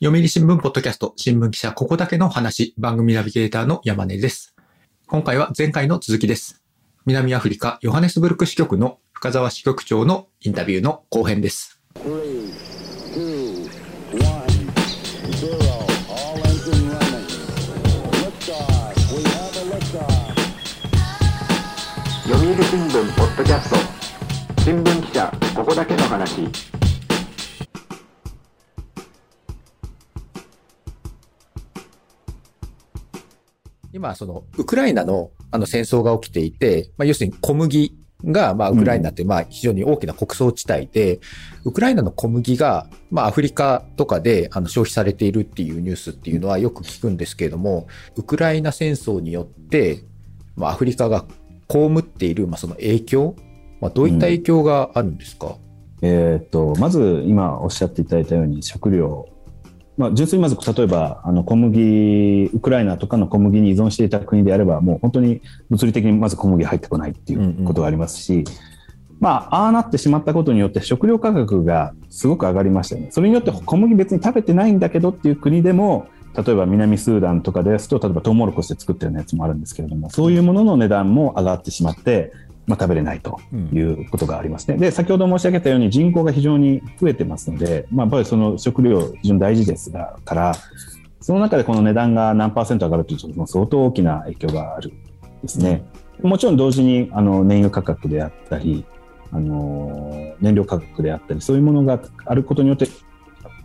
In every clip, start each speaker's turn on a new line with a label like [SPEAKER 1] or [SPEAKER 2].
[SPEAKER 1] 読売新聞ポッドキャスト新聞記者ここだけの話番組ナビゲーターの山根です。今回は前回の続きです。南アフリカヨハネスブルク支局の深澤支局長のインタビューの後編です。読
[SPEAKER 2] 売新聞ポッドキャスト新聞記者ここだけの話
[SPEAKER 1] 今、その、ウクライナのあの戦争が起きていて、まあ、要するに小麦が、まあ、ウクライナって、まあ、非常に大きな穀倉地帯で、ウクライナの小麦が、まあ、アフリカとかで、あの、消費されているっていうニュースっていうのはよく聞くんですけれども、ウクライナ戦争によって、まあ、アフリカが被っている、まあ、その影響、まあ、どういった影響があるんですか、
[SPEAKER 3] うん、えー、っと、まず今おっしゃっていただいたように、食料まあ、純粋にまず例えばあの小麦ウクライナとかの小麦に依存していた国であればもう本当に物理的にまず小麦入ってこないっていうことがありますし、うんうん、まあ、ああなってしまったことによって食料価格がすごく上がりましたよね。それによって小麦別に食べてないんだけどっていう国でも例えば南スーダンとかですと例えばトウモロコシで作ってるようなやつもあるんですけれどもそういうものの値段も上がってしまってまあ、食べれないということがありますね。で、先ほど申し上げたように人口が非常に増えてますので、まあ、やっぱりその食料非常に大事ですが、から、その中でこの値段が何パーセント上がるというと、相当大きな影響があるですね。もちろん同時にあの燃油価格であったり、あの燃料価格であったり、そういうものがあることによって、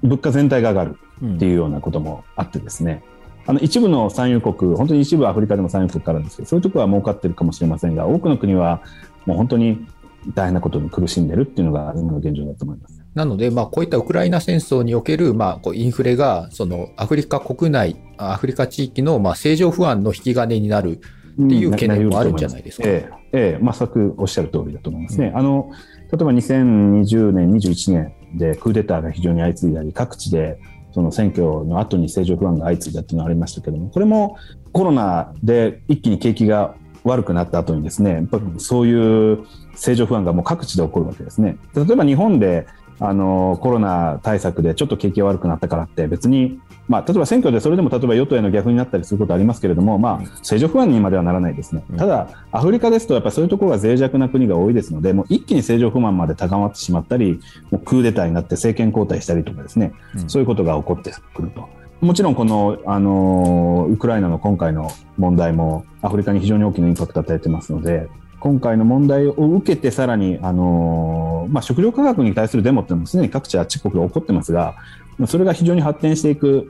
[SPEAKER 3] 物価全体が上がるっていうようなこともあってですね、あの一部の産油国、本当に一部アフリカでも産油国からですけど、そういうところは儲かってるかもしれませんが、多くの国はもう本当に大変なことに苦しんでるっていうのが今の現状だと思います。
[SPEAKER 1] なので、まあ、こういったウクライナ戦争における、まあ、こうインフレが、そのアフリカ国内、アフリカ地域の、まあ、正常不安の引き金になるっていう懸念もあるんじゃないですか。
[SPEAKER 3] ええええ、まさくおっしゃる通りだと思いますね。うん、あの例えば2020年、21年でクーデターが非常に相次いだり、各地でその選挙の後に政情不安が相次いだっていうのがありましたけども、これもコロナで一気に景気が悪くなった後にですね、やっぱそういう政情不安がもう各地で起こるわけですね。例えば日本であのコロナ対策でちょっと景気が悪くなったからって別に、まあ、例えば選挙でそれでも例えば与党への逆になったりすることありますけれども、まあ、政情不安にまではならないですね、ただ、アフリカですとやっぱりそういうところが脆弱な国が多いですのでもう一気に政情不満まで高まってしまったりもうクーデターになって政権交代したりとかですね、そういうことが起こってくると。もちろんこの、あのウクライナの今回の問題もアフリカに非常に大きなインパクトを与えてますので今回の問題を受けてさらに、あのまあ、食料価格に対するデモっていうのもすでに各地あっちこちで起こってますがそれが非常に発展していく、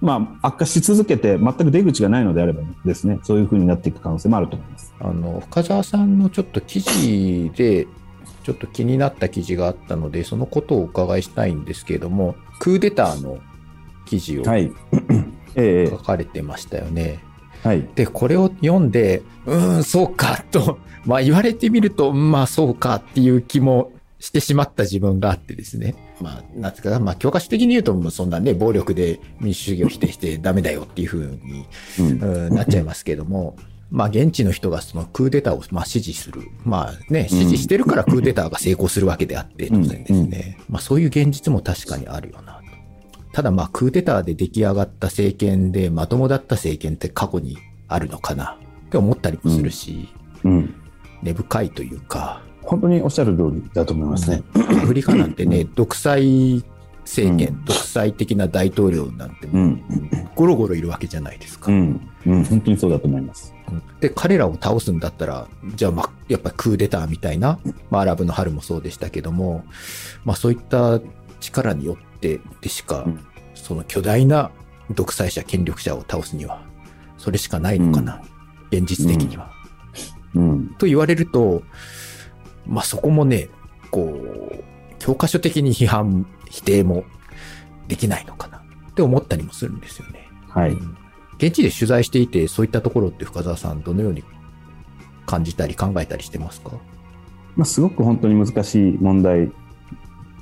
[SPEAKER 3] まあ、悪化し続けて全く出口がないのであればですねそういうふうになっていく可能性もあると思います。
[SPEAKER 1] あの深澤さんのちょっと記事でちょっと気になった記事があったのでそのことをお伺いしたいんですけれどもクーデターの記事を 書かれてましたよね。はい、でこれを読んでうんそうかと、まあ、言われてみるとまあそうかっていう気もしてしまった自分があってですね。まあ、なんつうか、まあ、教科書的に言うと、そんなね、暴力で民主主義を否定してダメだよっていうふうに、うん、なっちゃいますけども、まあ、現地の人がそのクーデターをまあ支持する。まあね、支持してるからクーデターが成功するわけであって、当然ですね。まあ、そういう現実も確かにあるよな。ただまあクーデターで出来上がった政権でまともだった政権って過去にあるのかなって思ったりもするし、うんうん、根深いというか。
[SPEAKER 3] 本当におっしゃる通りだと思いますね。
[SPEAKER 1] アフリカなんてね、独裁政権、うん、独裁的な大統領なんてゴロゴロいるわけじゃないですか。
[SPEAKER 3] うん、うん、本当にそうだと思います。
[SPEAKER 1] で、彼らを倒すんだったら、じゃあ、まあ、やっぱクーデターみたいな、まあ、アラブの春もそうでしたけども、まあ、そういった力によってでしか、うん、その巨大な独裁者、権力者を倒すには、それしかないのかな、うん、現実的には、うん。と言われると、まあそこもね、こう、教科書的に批判、否定もできないのかなって思ったりもするんですよね。はい。現地で取材していて、そういったところって深澤さん、どのように感じたり考えたりしてますか？
[SPEAKER 3] まあ、すごく本当に難しい問題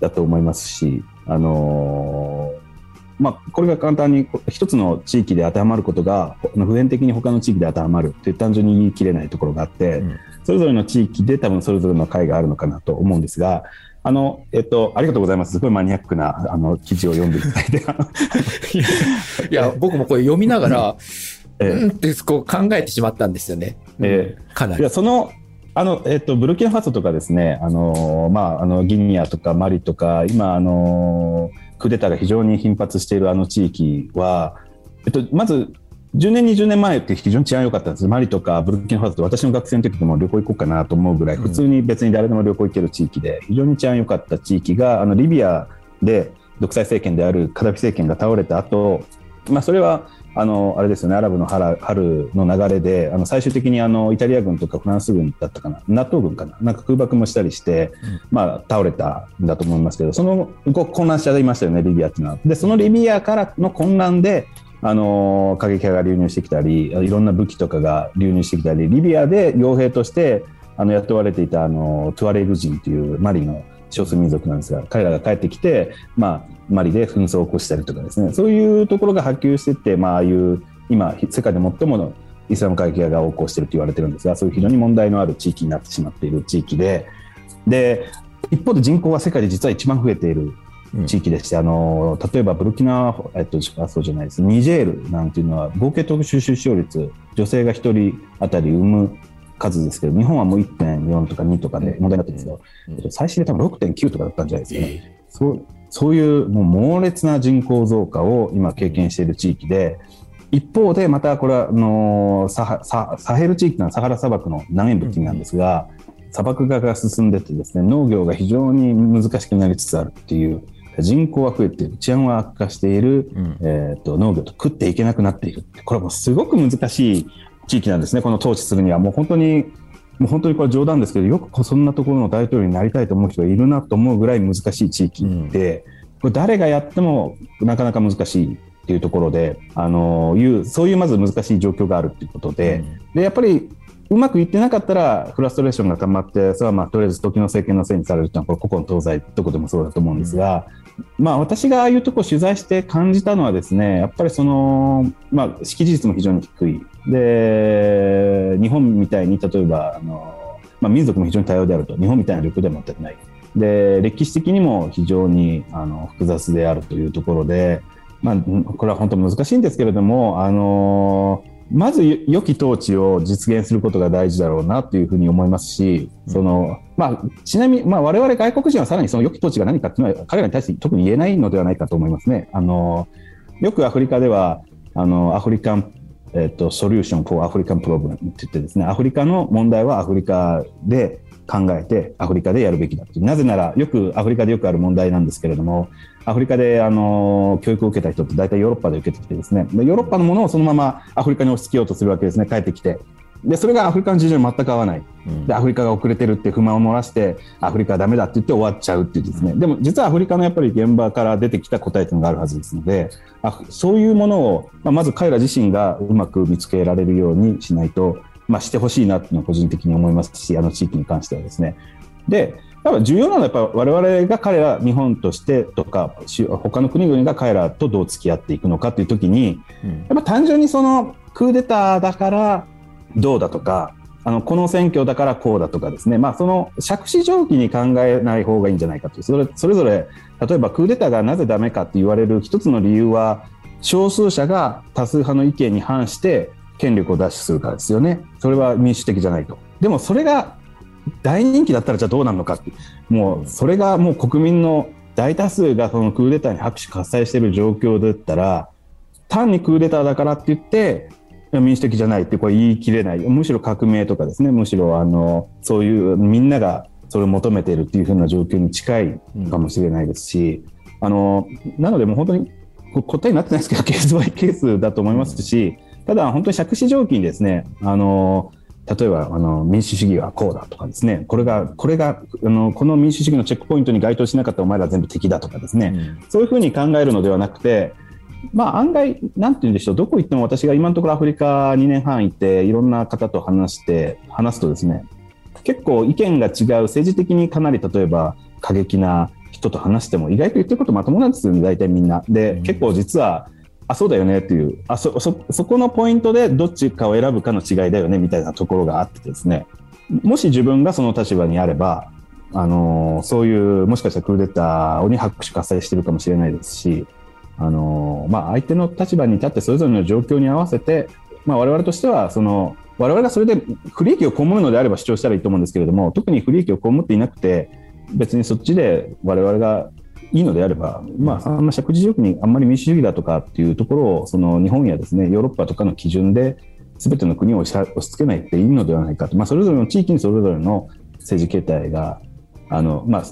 [SPEAKER 3] だと思いますし、あのー、まあ、これが簡単に一つの地域で当てはまることが普遍的に他の地域で当てはまるという単純に言い切れないところがあって、うん、それぞれの地域で多分それぞれの会があるのかなと思うんですがあの、えっと、ありがとうございます。すごいマニアックな、あの、記事を読んでいただいて。
[SPEAKER 1] いや、僕もこれ読みながら、えー、うんってこう考えてしまったんですよね。
[SPEAKER 3] えー、かなり。いや、その、あの、えっと、ブルキナファソとかですね、あの、まあ、あの、ギニアとかマリとか、今、あの、クーデターが非常に頻発しているあの地域は、えっと、まず、10年、20年前って非常に治安良かったんです。マリとかブルキナファソって私の学生の時でも旅行行こうかなと思うぐらい、普通に別に誰でも旅行行ける地域で、非常に治安良かった地域が、あのリビアで独裁政権であるカダフィ政権が倒れた後、まあそれはあのあれですよね、アラブの春春の流れで、あの最終的にあのイタリア軍とかフランス軍だったかな、納豆軍かな、なんか空爆もしたりして、うん、まあ、倒れたんだと思いますけど、その混乱しちゃいましたよね、リビアっていうのは。で、そのリビアからの混乱で、あの過激派が流入してきたりいろんな武器とかが流入してきたりリビアで傭兵としてあの雇われていたあのトゥアレグ人というマリの少数民族なんですが彼らが帰ってきて、まあ、マリで紛争を起こしたりとかですね。そういうところが波及していって、まああいう今世界で最ものイスラム過激派が横行していると言われてるんですがそういう非常に問題のある地域になってしまっている地域でで一方で人口は世界で実は一番増えている地域でして、うん、あの例えばブルキナ、えっと、そうじゃないです。ニジェールなんていうのは合計特殊出生率女性が1人当たり産む数ですけど日本はもう1.4とか2とかで問題になってるんですけど、うん、最新で多分6.9とかだったんじゃないですかね。えー、そうそういうもう猛烈な人口増加を今経験している地域で一方でまたこれはあのサササヘル地域のサハラ砂漠の南縁部近なんですが、砂漠化が進んでてですね農業が非常に難しくなりつつあるっていう人口は増えている、治安は悪化している、うん、えーと、農業と食っていけなくなっている。これはもうすごく難しい地域なんですね、この統治するには。もう本当に、もう本当にこれ冗談ですけど、よくそんなところの大統領になりたいと思う人がいるなと思うぐらい難しい地域で、うん、これ誰がやってもなかなか難しいっていうところで、あのいうそういうまず難しい状況があるっていうことで、うん、でやっぱりうまくいってなかったら、フラストレーションが溜まって、それはまあとりあえず時の政権のせいにされるというのは、これ、古今東西、どこでもそうだと思うんですが、まあ、私がああいうところ取材して感じたのはですねやっぱりその、まあ、識字率も非常に低い。で日本みたいに例えばあの、まあ、民族も非常に多様であると。日本みたいな緑では全くない。で歴史的にも非常にあの複雑であるというところで、まあ、これは本当難しいんですけれどもあのまず良き統治を実現することが大事だろうなというふうに思いますし、そのまあ、ちなみに、まあ、我々外国人はさらにその良き統治が何かっていうのは彼らに対して特に言えないのではないかと思いますね。あのよくアフリカではあのアフリカン、えっと、ソリューション for アフリカンプロブレムって言ってですねアフリカの問題はアフリカで考えてアフリカでやるべきだとなぜならよくアフリカでよくある問題なんですけれどもアフリカであの教育を受けた人って大体ヨーロッパで受けてきてですね。でヨーロッパのものをそのままアフリカに押し付けようとするわけですね。帰ってきて。でそれがアフリカの事情に全く合わない、でアフリカが遅れてるって不満を漏らしてアフリカはだめだって言って終わっちゃうっていうですね、でも実はアフリカのやっぱり現場から出てきた答えというのがあるはずですのであそういうものを、まあ、まず彼ら自身がうまく見つけられるようにしないと、まあ、してほしいなっていうのは個人的に思いますしあの地域に関してはですね。で多分重要なのはやっぱ我々が彼ら日本としてとか他の国々が彼らとどう付き合っていくのかという時に、うん、やっぱ単純にそのクーデターだからどうだとかあのこの選挙だからこうだとかですね、まあ、その借子定規に考えない方がいいんじゃないかとそれそれぞれ例えばクーデターがなぜダメかって言われる一つの理由は少数者が多数派の意見に反して権力を奪取するからですよね。それは民主的じゃないと。でもそれが大人気だったらじゃあどうなるのかって。もうそれがもう国民の大多数がそのクーデターに拍手喝采している状況だったら単にクーデターだからって言って民主的じゃないってこれ言い切れない。むしろ革命とかですね。むしろあのそういうみんながそれを求めているっていうふうな状況に近いかもしれないですし、あのなのでもう本当に答えになってないですけど ケースバイケースだと思いますし、ただ本当に借子条件にですね。あの例えばあの民主主義はこうだとかですね。これがこれがあのこの民主主義のチェックポイントに該当しなかったお前ら全部敵だとかですね、うん、そういうふうに考えるのではなくてまあ、案外、なんて言うんでしょう、どこ行っても私が今のところアフリカ2年半行って、いろんな方と話して、話すとですね、結構意見が違う、政治的にかなり例えば過激な人と話しても、意外と言ってることまともなんですよね、大体みんな。で、結構実は、あ、そうだよねっていう、あそそそこのポイントでどっちかを選ぶかの違いだよねみたいなところがあってですね、もし自分がその立場にあれば、あのそういうもしかしたらクーデターに拍手喝采してるかもしれないですし、あのまあ、相手の立場に立ってそれぞれの状況に合わせて、まあ、我々としてはその我々がそれで不利益を被るのであれば主張したらいいと思うんですけれども特に不利益を被っていなくて別にそっちで我々がいいのであれば、まあ、あん。ま借地欲にあんまり民主主義だとかっていうところをその日本やですねヨーロッパとかの基準で全ての国を押し付けないっていいのではないかと、まあ、それぞれの地域にそれぞれの政治形態があの、まあ、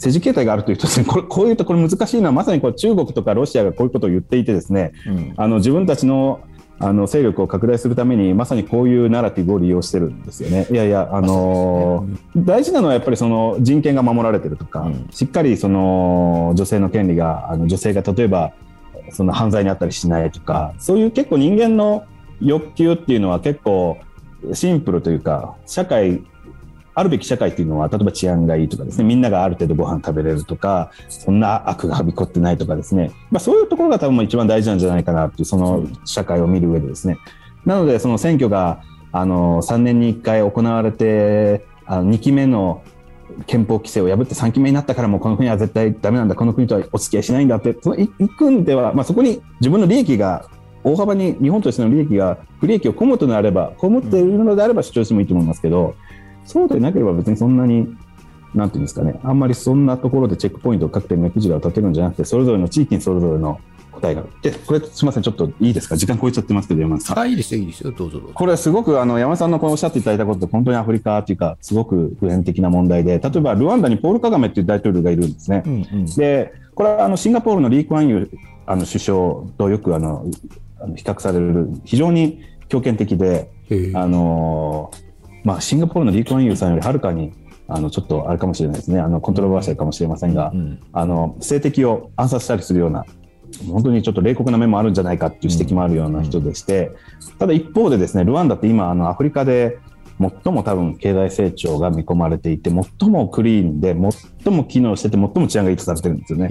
[SPEAKER 3] 政治形態があるというと、ね、これこういうところ難しいのはまさにこれ中国とかロシアがこういうことを言っていてですね、うん、あの自分たちのあの勢力を拡大するためにまさにこういうナラティブを利用してるんですよね。いやいや、あのー、大事なのはやっぱりその人権が守られてるとか、うん、しっかりその女性の権利があの女性が例えばその犯罪にあったりしないとかそういう結構人間の欲求っていうのは結構シンプルというか社会あるべき社会っていうのは例えば治安がいいとかですねみんながある程度ご飯食べれるとかそんな悪がはびこってないとかですね、まあ、そういうところが多分一番大事なんじゃないかなっていうその社会を見る上でですね。なのでその選挙があの3年に1回行われてあの2期目の憲法規制を破って3期目になったからもうこの国は絶対ダメなんだこの国とはお付き合いしないんだってその行くんでは、まあ、そこに自分の利益が大幅に日本としての利益が不利益を被むとなれば被っているのであれば主張してもいいと思いますけど、そうでなければ別にそんなに、なんていうんですかね、あんまりそんなところでチェックポイントを各点目くじらを立てるんじゃなくて、それぞれの地域にそれぞれの答えがある。で、これすみません、ちょっといいですか、時間超えちゃってますけど、山田さん。
[SPEAKER 1] はい、いいですよ、いいですよ、どうぞどうぞ。
[SPEAKER 3] これすごくあの山田さんのこのおっしゃっていただいたことって、本当にアフリカっていうか、すごく普遍的な問題で、例えばルワンダにポール・カガメっていう大統領がいるんですね。うんうん、で、これはあのシンガポールのリー・クワンユーあの首相とよくあの比較される、非常に強権的で、あのまあ、シンガポールのリー・クワンユーさんよりはるかにあのちょっとあれかもしれないですね、あの controversial かもしれませんが、うん、あの政敵を暗殺したりするような、本当にちょっと冷酷な面もあるんじゃないかっていう指摘もあるような人でして、ただ一方で、ですねルワンダって今、あのアフリカで最も多分経済成長が見込まれていて、最もクリーンで、最も機能してて、最も治安がいいとされてるんですよね。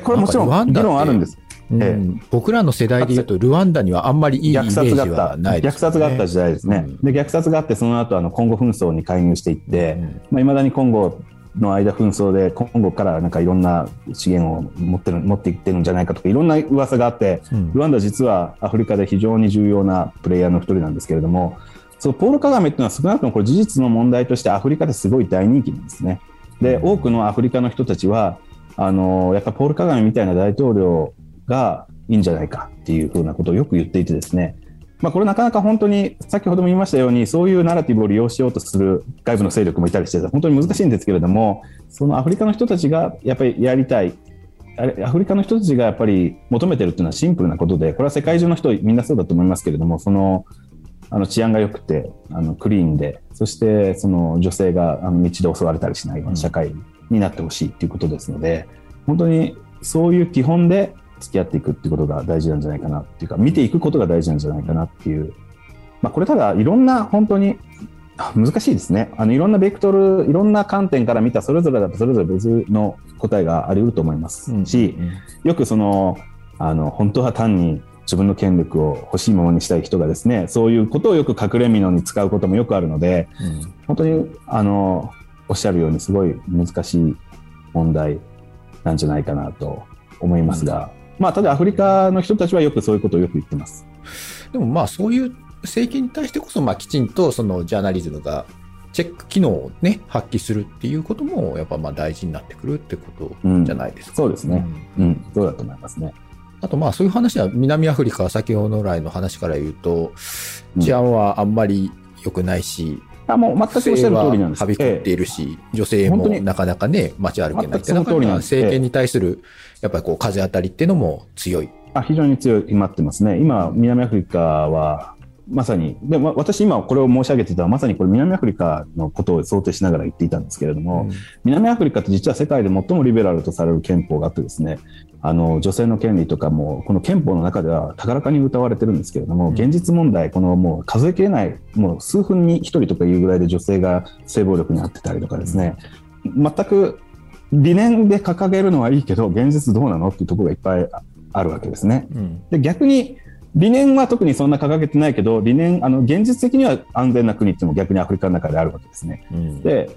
[SPEAKER 3] これもちろん議論あるんです。
[SPEAKER 1] うん。ええ、僕らの世代でいうと、ルワンダにはあんまりいいイメージはない
[SPEAKER 3] です、ね、虐殺があった時代ですね。うん、で虐殺があって、その後あのコンゴ紛争に介入していって、うん、まあ、未だにコンゴの間紛争で、コンゴからなんかいろんな資源を持ってる持っていってるんじゃないかとか、いろんな噂があって、うん、ルワンダ実はアフリカで非常に重要なプレイヤーの一人なんですけれども、そのポール・カガメっていうのは少なくともこれ事実の問題としてアフリカですごい大人気なんですね。で、多くのアフリカの人たちは、あのやっぱポール・カガメみたいな大統領がいいんじゃないかっていうふうなことをよく言っていてですね、まあ、これなかなか本当に先ほども言いましたようにそういうナラティブを利用しようとする外部の勢力もいたりして本当に難しいんですけれどもそのアフリカの人たちがやっぱりやりたい。アフリカの人たちがやっぱり求めてるっていうのはシンプルなことでこれは世界中の人みんなそうだと思いますけれどもそのあの治安が良くてあのクリーンでそしてその女性があの道で襲われたりしないような社会になってほしいということですので本当にそういう基本で付き合っていくってことが大事なんじゃないかなっていうか、見ていくことが大事なんじゃないかなっていう。まあ、これただ、いろんな本当に難しいですね。あのいろんなベクトル、いろんな観点から見たそれぞれだとそれぞれ別の答えがあり得ると思いますし、うんうん、よくその、あの、本当は単に自分の権力を欲しいものにしたい人がですね、そういうことをよく隠れ蓑に使うこともよくあるので、うん、本当に、あの、おっしゃるようにすごい難しい問題なんじゃないかなと思いますが、まあ、ただアフリカの人たちはよくそういうことをよく言ってます。
[SPEAKER 1] でもまあそういう政権に対してこそまあきちんとそのジャーナリズムがチェック機能をね発揮するっていうこともやっぱまあ大事になってくるってことじゃないですか。
[SPEAKER 3] うん、そうですね、うん、うん、そうだと思いますね。
[SPEAKER 1] あとまあそういう話は南アフリカ先ほど来の話から言うと治安はあんまり良くないし、
[SPEAKER 3] あもう全くおっしゃる通りなんです。
[SPEAKER 1] はびこっているし、ええ、女性もなかなかね、街歩けないって、なかなか政権に対する、やっぱりこう、風当たりっていうのも強い。
[SPEAKER 3] あ非常に強い、まってますね。今、南アフリカは、まさに、でも私今これを申し上げていたのはまさにこれ南アフリカのことを想定しながら言っていたんですけれども、うん、南アフリカって実は世界で最もリベラルとされる憲法があってですね、あの女性の権利とかもこの憲法の中では高らかに歌われてるんですけれども、現実問題このもう数えきれないもう数分に1人とかいうぐらいで女性が性暴力に遭ってたりとかですね全く理念で掲げるのはいいけど現実どうなのっていうところがいっぱいあるわけですね。で逆に理念は特にそんな掲げてないけど理念あの現実的には安全な国っていうのも逆にアフリカの中であるわけですね。で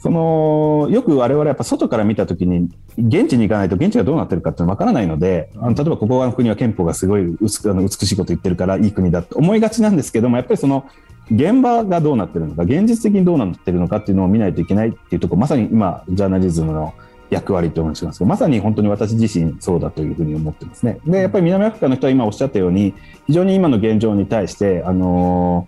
[SPEAKER 3] そのよく我々やっぱ外から見たときに現地に行かないと現地がどうなってるかってわからないのであの例えばここの国は憲法がすごい美あの美しいこと言ってるからいい国だって思いがちなんですけどもやっぱりその現場がどうなってるのか現実的にどうなってるのかっていうのを見ないといけないっていうところまさに今ジャーナリズムの役割と思いますけどまさに本当に私自身そうだというふうに思ってますね。でやっぱり南アフリカの人は今おっしゃったように非常に今の現状に対してあの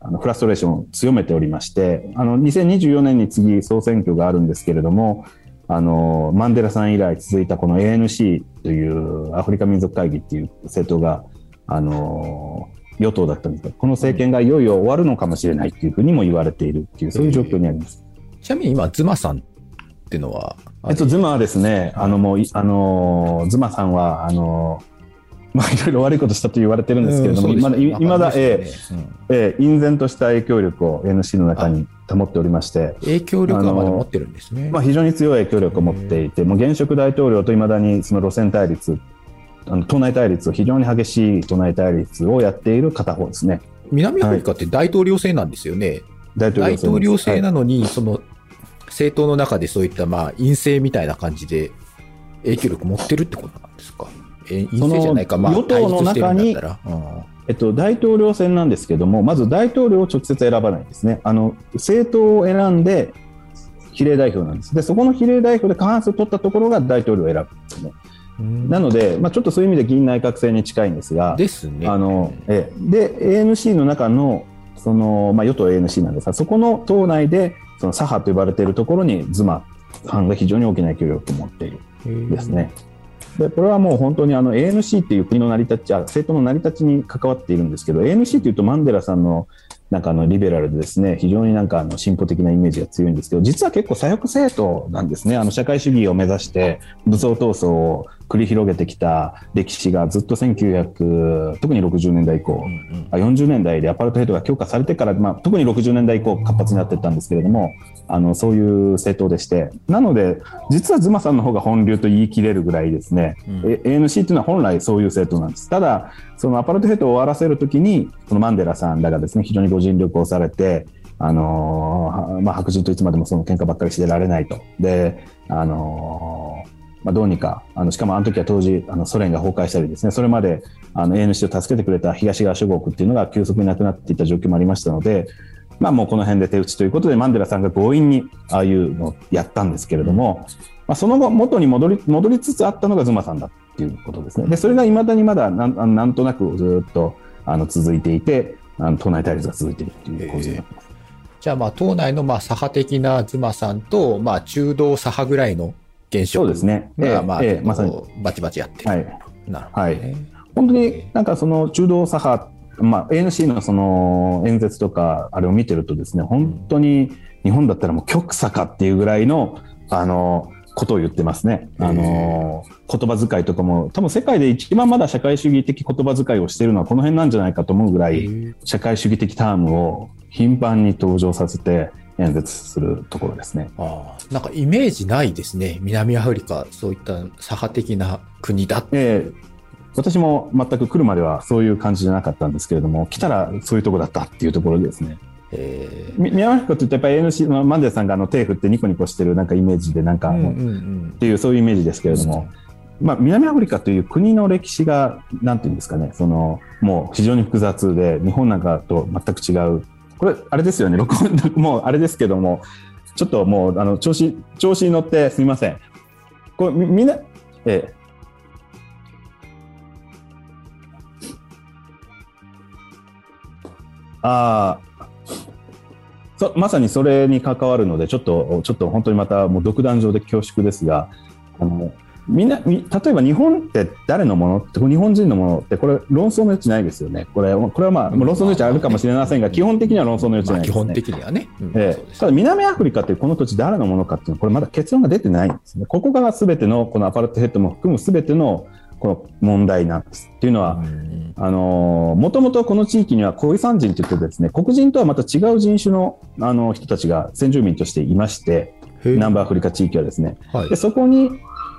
[SPEAKER 3] あのフラストレーションを強めておりましてあの2024年に次総選挙があるんですけれどもあのマンデラさん以来続いたこの ANC というアフリカ民族会議っていう政党があの与党だったんですがこの政権がいよいよ終わるのかもしれないっていうふうにも言われているっていうそういう状況にあります。
[SPEAKER 1] ちなみに今ズマさんていうのは？
[SPEAKER 3] えっと、ズマはですね、あの、もう、あの、ズマさんは、あの、まあ、いろいろ悪いことしたと言われてるんですけれども、いまだ、いまだ、ええ、隠然とした影響力を NC の中に保っておりまして。
[SPEAKER 1] 影響力はまだ持ってるんですね。
[SPEAKER 3] まあ、非常に強い影響力を持っていて、もう現職大統領といまだにその路線対立、あの党内対立を非常に激しい党内対立をやっている片方ですね。
[SPEAKER 1] 南アフリカって大統領制なんですよね。
[SPEAKER 3] はい、
[SPEAKER 1] 大統領制なのに、はい、その政党の中でそういったまあ陰性みたいな感じで影響力持ってるってことなんですか？陰性じゃないか、まあ、
[SPEAKER 3] 与党の中に、えっと、大統領選なんですけども、まず大統領を直接選ばないですね。あの政党を選んで比例代表なんです。で、そこの比例代表で過半数を取ったところが大統領を選ぶんですね。なので、まあ、ちょっとそういう意味で議員内閣制に近いんですが、
[SPEAKER 1] ですね。
[SPEAKER 3] あのえで、ANC の中のその、まあ、与党 ANC なんですが、そこの党内でその左派と呼ばれているところにズマさんが非常に大きな影響力を持っている。ですね。でこれはもう本当にあの ANC っていう国の成り立ちあ政党の成り立ちに関わっているんですけど ANC というとマンデラさんのなんかあのリベラルでですね非常になんかあの進歩的なイメージが強いんですけど実は結構左翼政党なんですね。あの社会主義を目指して武装闘争を繰り広げてきた歴史がずっと1900特に60年代以降、うんうん、40年代でアパルトヘイトが強化されてから、まあ、特に60年代以降活発になっていったんですけれどもあのそういう政党でして。なので実はズマさんの方が本流と言い切れるぐらいですね、うん、ANC というのは本来そういう政党なんです。ただそのアパルトヘイトを終わらせるときにそのマンデラさんらがですね非常にご尽力をされてあのー、まあ、白人といつまでもその喧嘩ばっかりしてられないと。で、あのーまあ、どうにか、あのしかもあの時は当時、あのソ連が崩壊したりですね、それまであの ANC を助けてくれた東側諸国っていうのが急速になくなっていた状況もありましたので、まあ、もうこの辺で手打ちということで、マンデラさんが強引にああいうのをやったんですけれども、まあ、その後、元に戻り戻りつつあったのがズマさんだっていうことですね。で、それがいまだにまだなんなんとなくずっとあの続いていて、あの党内対立が続いているという構図になってます。
[SPEAKER 1] じゃあ、まあ、党内のまあ左派的なズマさんと、まあ、中道左派ぐらいの現象
[SPEAKER 3] ですね。
[SPEAKER 1] が、まあ、ええまさにバチバチやってる。
[SPEAKER 3] はい。
[SPEAKER 1] なるほど、ね、はい。
[SPEAKER 3] 本当になんかその中道左派、まあ、ANC のその演説とか、あれを見てるとですね、本当に日本だったらもう極左かっていうぐらいの、あの、ことを言ってますね。あの、言葉遣いとかも、多分世界で一番まだ社会主義的言葉遣いをしているのはこの辺なんじゃないかと思うぐらい、社会主義的タームを頻繁に登場させて、演説するところですね。
[SPEAKER 1] あなんかイメージないですね。南アフリカ、そういった左派的な国だって。
[SPEAKER 3] えー、私も全く来るまではそういう感じじゃなかったんですけれども、来たらそういうところだったっていうところですね。えー、南アフリカってやっぱり NC のマンデーさんがあの手振ってニコニコしてるなんかイメージでなんか、っていうそういうイメージですけれども、まあ、南アフリカという国の歴史がなんていうんですかねそのもう非常に複雑で日本なんかと全く違うこれ、あれですよね、録音、もうあれですけども、ちょっともう、あの、調子、調子に乗ってすみません。これ、みみんな、ええ。ああ、そまさにそれに関わるので、ちょっと、ちょっと本当にまた、もう独壇場で恐縮ですが、あの、みんな、例えば日本って誰のものって、日本人のものって、これ、論争の余地ないですよね。これ、これはまあ、論争の余地あるかもしれませんが、基本的には論争の余地ないです、ね、
[SPEAKER 1] 基本的にはね。
[SPEAKER 3] うん、えー、ただ、南アフリカっていうこの土地誰のものかっていうのは、これまだ結論が出てないんですね。ここがすべての、このアパルトヘッドも含むすべての、この問題なんです。っていうのは、あのもともとこの地域には小イ山人といってですね、黒人とはまた違う人種のあの人たちが先住民としていまして、南部アフリカ地域はですね、はい、でそこに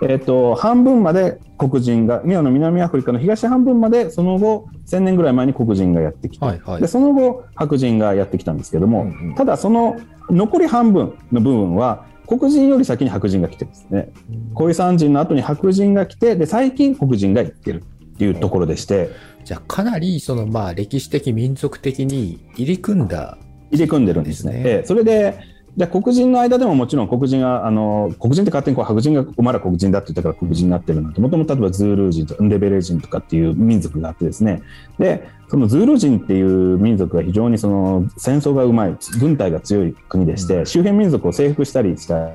[SPEAKER 3] えーと、半分まで黒人が、今の南アフリカの東半分まで、その後、1000年ぐらい前に黒人がやってきて、はいはい、でその後、白人がやってきたんですけども、うん。うん、ただ、その残り半分の部分は、黒人より先に白人が来てですね、小産人の後に白人が来て、で最近、黒人が行ってるっていうところでして。
[SPEAKER 1] じゃあ、かなりそのまあ歴史的、民族的に入り組んだ、
[SPEAKER 3] 入り組んでるんですね。え。それでで黒人の間でももちろん黒人があの黒人って勝手にこう白人がお前ら黒人だって言ったから黒人になってるなんてもともと例えばズールー人とかンデベレ人とかっていう民族があってですね。でそのズール人っていう民族が非常にその戦争がうまい軍隊が強い国でして、うん、周辺民族を征服したりした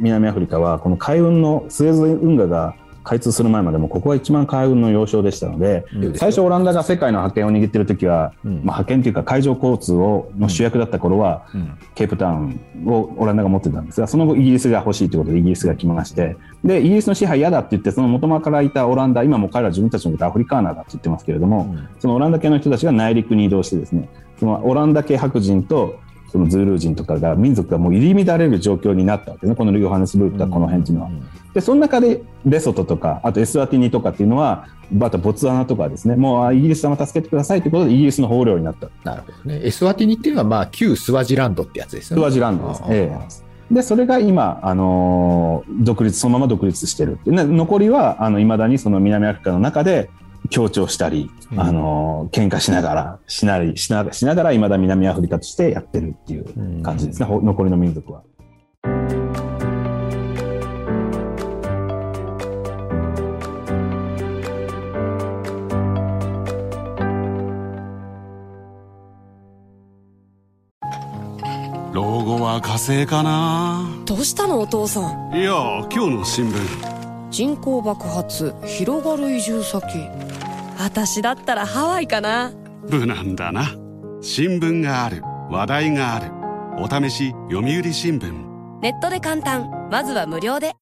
[SPEAKER 3] 南アフリカはこの海運のスエズ運河が開通する前までもここが一番海運の要衝でしたので、最初オランダが世界の覇権を握っている時は、うん、まあ、覇権というか海上交通をの主役だった頃は、うん、ケープタウンをオランダが持ってたんですがその後イギリスが欲しいということでイギリスが来ましてでイギリスの支配嫌だって言ってその元々からいたオランダ今も彼ら自分たちのことアフリカーナーだって言ってますけれども、うん、そのオランダ系の人たちが内陸に移動してですねそのオランダ系白人とそのズールー人とかが民族がもう入り乱れる状況になったわけね。このヨハネスブルクとかこの辺っていうのは。でその中でレソトとかあとエスワティニとかっていうのはまたボツワナとかですね。もうイギリス様助けてくださいということでイギリスの豊漁になった。
[SPEAKER 1] なるほどね。エスワティニっていうのはまあ旧スワジランドってやつですね。
[SPEAKER 3] スワジランドです、ええ、でそれが今、あの独立そのまま独立してる残りはいまだにその南アフリカの中で強調したり、うん、あの喧嘩しながらしなりしなしながらいまだ南アフリカとしてやってるっていう感じですね、うん、残りの民族は。
[SPEAKER 4] 老後は火星かな？
[SPEAKER 5] どうしたのお父さ
[SPEAKER 4] ん？いや今日の新聞。
[SPEAKER 5] 人口爆発広がる移住先私だったらハワイかな。
[SPEAKER 4] 無難だな。新聞がある。話題がある。お試し読売新聞。
[SPEAKER 5] ネットで簡単。まずは無料で。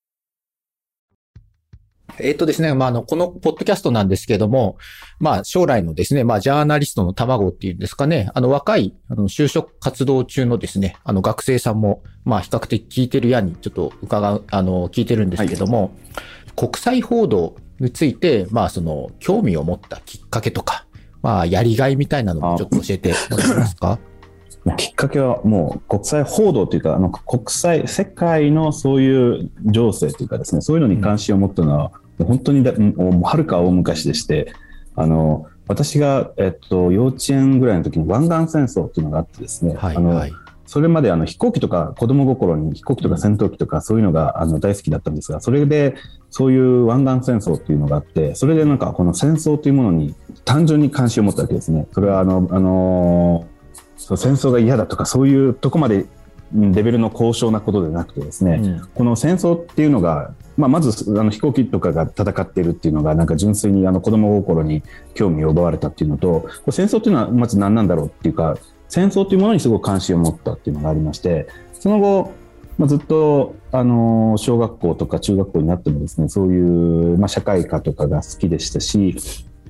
[SPEAKER 1] えっ、とですね、まあ、あの、このポッドキャストなんですけども、まあ、将来のですね、まあ、ジャーナリストの卵っていうんですかね、あの、若い、あの、就職活動中のですね、あの、学生さんも、まあ、比較的聞いてるやに、ちょっと伺う、あの、聞いてるんですけども、はい、国際報道について、まあ、その、興味を持ったきっかけとか、まあ、やりがいみたいなのもちょっと教えてもらえますか？
[SPEAKER 3] きっかけはもう国際報道というか、あの国際、世界のそういう情勢というかですね、そういうのに関心を持ったのは、本当にだはるか大昔でして、あの私が、えっと、幼稚園ぐらいの時に湾岸戦争っていうのがあってですね、はい、あの、はい、それまであの飛行機とか子供心に飛行機とか戦闘機とかそういうのがあの大好きだったんですが、それでそういう湾岸戦争っていうのがあって、それでなんかこの戦争というものに単純に関心を持ったわけですね。それはあの、あのそう戦争が嫌だとかそういうとこまでレベルの高尚なことでなくてですね、うん、この戦争っていうのが、まあ、まずあの飛行機とかが戦っているっていうのがなんか純粋にあの子供心に興味を奪われたっていうのと戦争っていうのはまず何なんだろうっていうか戦争というものにすごく関心を持ったっていうのがありましてその後、まあ、ずっとあの小学校とか中学校になってもですねそういう、まあ、社会科とかが好きでしたし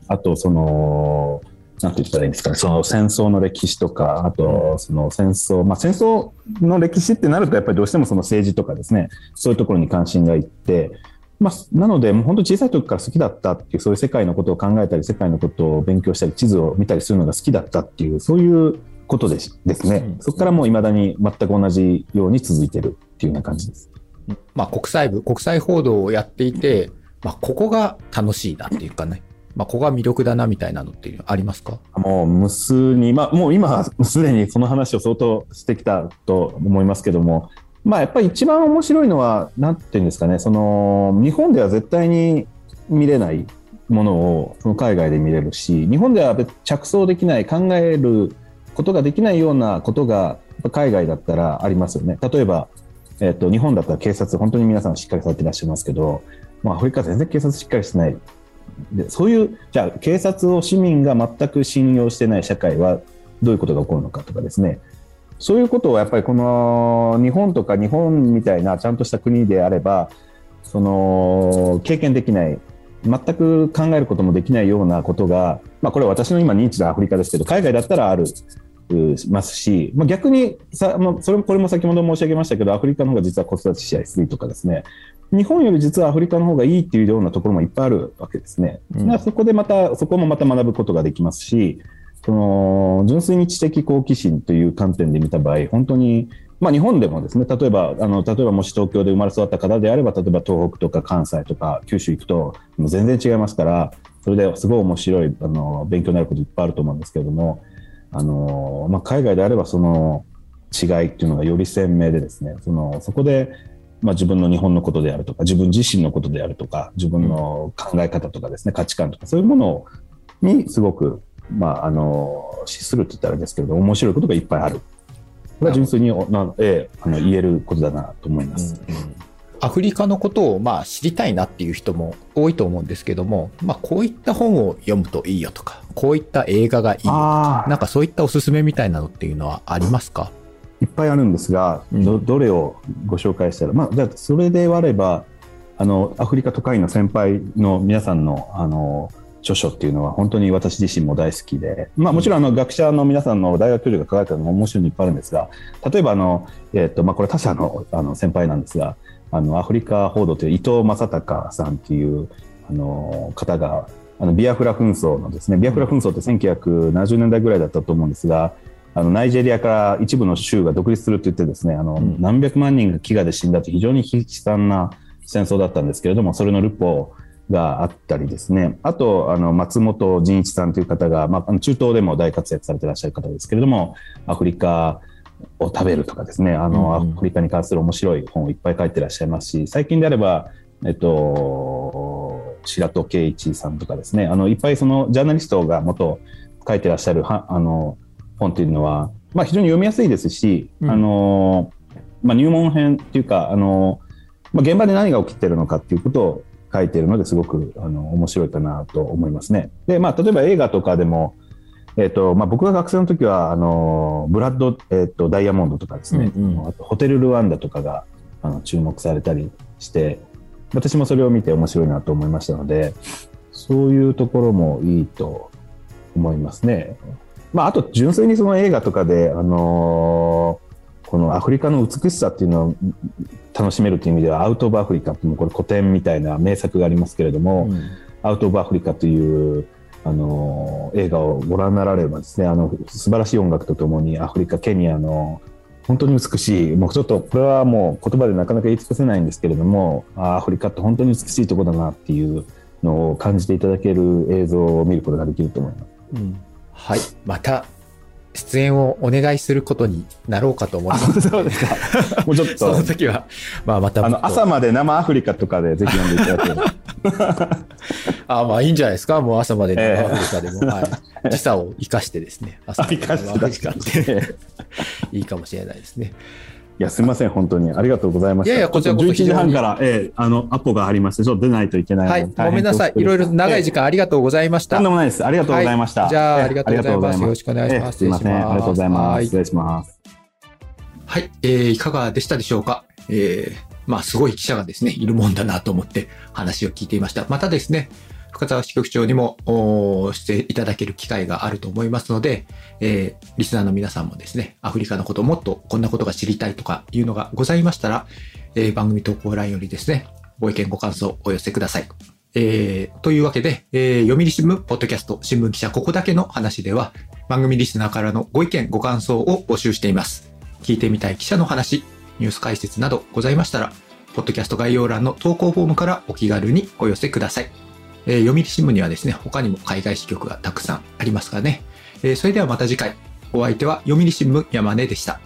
[SPEAKER 3] あとそのなんて言ったらいいんですかね、その戦争の歴史とか、あと、その戦争、まあ戦争の歴史ってなると、やっぱりどうしてもその政治とかですね、そういうところに関心がいって、まあ、なので、もう本当小さい時から好きだったっていう、そういう世界のことを考えたり、世界のことを勉強したり、地図を見たりするのが好きだったっていう、そういうことですですね。そこからもういまだに全く同じように続いてるっていうような感じです。
[SPEAKER 1] まあ、国際部、国際報道をやっていて、まあ、ここが楽しいなっていうかね、まあ、ここが魅力だなみたいなのっていうありますか？
[SPEAKER 3] もう無数に、まあ、もう今すでにその話を相当してきたと思いますけども、まあ、やっぱり一番面白いのは何て言うんですかね。その日本では絶対に見れないものをその海外で見れるし日本では着想できない考えることができないようなことが海外だったらありますよね。例えばえっと、日本だったら警察、本当に皆さんしっかりされていらっしゃいますけど、まあ、アフリカは全然警察しっかりしてない。でそういうじゃあ警察を市民が全く信用してない社会はどういうことが起こるのかとかですね。そういうことをやっぱりこの日本とか日本みたいなちゃんとした国であればその経験できない全く考えることもできないようなことが、まあ、これは私の今認知のアフリカですけど海外だったらある。ますし、まあ、逆にさ、まあ、それもこれも先ほど申し上げましたけどアフリカの方が実は子育てしやすいとかですね日本より実はアフリカの方がいいっていうようなところもいっぱいあるわけですね。うん、そこでまた、そこもまた学ぶことができますし、その純粋に知的好奇心という観点で見た場合、本当に、まあ、日本でもですね、例えば、あの例えばもし東京で生まれ育った方であれば、例えば東北とか関西とか九州行くと、もう全然違いますから、それですごい面白いあの勉強になることいっぱいあると思うんですけれども、あのまあ、海外であればその違いっていうのがより鮮明でですね、そのそこでまあ、自分の日本のことであるとか、自分自身のことであるとか、自分の考え方とかですね、価値観とか、そういうものにすごく、まあ、あの、資するって言ったらですけれど、面白いことがいっぱいある。これは純粋に、ええ、あの言えることだなと思います。うん
[SPEAKER 1] アフリカのことをまあ知りたいなっていう人も多いと思うんですけども、まあ、こういった本を読むといいよとか、こういった映画がいいなんかそういったおすすめみたいなのっていうのはありますか？
[SPEAKER 3] いっぱいあるんですが、どどれをご紹介したら、まあ、じゃあそれであればあのアフリカ都会の先輩の皆さんのあの著書っていうのは本当に私自身も大好きで、まあ、もちろんあの学者の皆さんの大学教授が書かれたのも面白いのいっぱいあるんですが例えばあの、えーとまあ、これ他社のあの先輩なんですがあのアフリカ報道という伊藤正隆さんっていうあの方があのビアフラ紛争のですねビアフラ紛争って1970年代ぐらいだったと思うんですがあのナイジェリアから一部の州が独立すると言ってですねあの、うん、何百万人が飢餓で死んだと非常に悲惨な戦争だったんですけれどもそれのルポがあったりですね。あとあの松本仁一さんという方が、まあ、中東でも大活躍されていらっしゃる方ですけれどもアフリカを食べるとかですねあの、うん、アフリカに関する面白い本をいっぱい書いてらっしゃいますし最近であればえっと、白戸圭一さんとかですね、あのいっぱいそのジャーナリストが元書いてらっしゃるはあの本っていうのは、まあ、非常に読みやすいですし、うん、あのまあ、入門編っていうかあの、まあ、現場で何が起きてるのかっていうことを書いてるのですごくあの面白いかなと思いますね。で、まあ、例えば映画とかでも、えーとまあ、僕が学生の時はあのブラッド、えーと、ダイヤモンドとかですね、うんうん、あとホテル・ルワンダとかがあの注目されたりして私もそれを見て面白いなと思いましたのでそういうところもいいと思いますね。まあ、あと純粋にその映画とかで、あのー、このアフリカの美しさっていうのを楽しめるという意味では、アウト・オブ・アフリカっていうこれ古典みたいな名作がありますけれども、うん、アウト・オブ・アフリカという、あのー、映画をご覧になられればですね、あの素晴らしい音楽とともにアフリカ、ケニアの本当に美しい、もうちょっとこれはもう言葉でなかなか言い尽くせないんですけれども、アフリカって本当に美しいところだなっていうのを感じていただける映像を見ることができると思います。うん
[SPEAKER 1] はい。また、出演をお願いすることになろうかと思います。
[SPEAKER 3] そうですか。もうちょっと。
[SPEAKER 1] その時は、まあまた。
[SPEAKER 3] あの、朝まで生アフリカとかでぜひ読んでいただければ。
[SPEAKER 1] あまあいいんじゃないですか？もう朝まで生アフリカでも。えー、はい。時差を生かしてですね。
[SPEAKER 3] 朝まで生アフリカって。
[SPEAKER 1] いいかもしれないですね。
[SPEAKER 3] いや、すみません、本当に。ありがとうございました。いやいや、
[SPEAKER 1] こちらこそ。11
[SPEAKER 3] 時半から、ええー、あの、アポがありまして、ちょっと出ないといけない
[SPEAKER 1] はい、ごめんなさい。いろいろ長い時間ありがとうございました。
[SPEAKER 3] とんでもないです。ありがとうございました。は
[SPEAKER 1] い、じゃあ、ありがとうございます。よろしくお願いします。
[SPEAKER 3] すみません。ありがとうございます。失礼します。
[SPEAKER 1] はい、えー、いかがでしたでしょうか？えー、まあ、すごい記者がですね、いるもんだなと思って話を聞いていました。またですね、深澤支局長にもしていただける機会があると思いますので、えー、リスナーの皆さんもですね、アフリカのこともっとこんなことが知りたいとかいうのがございましたら、えー、番組投稿欄よりですね、ご意見ご感想をお寄せください。えー、というわけで、えー、読売新聞、ポッドキャスト、新聞記者ここだけの話では、番組リスナーからのご意見ご感想を募集しています。聞いてみたい記者の話、ニュース解説などございましたら、ポッドキャスト概要欄の投稿フォームからお気軽にお寄せください。えー、読売新聞にはですね、他にも海外支局がたくさんありますからね。えー、それではまた次回。お相手は読売新聞山根でした。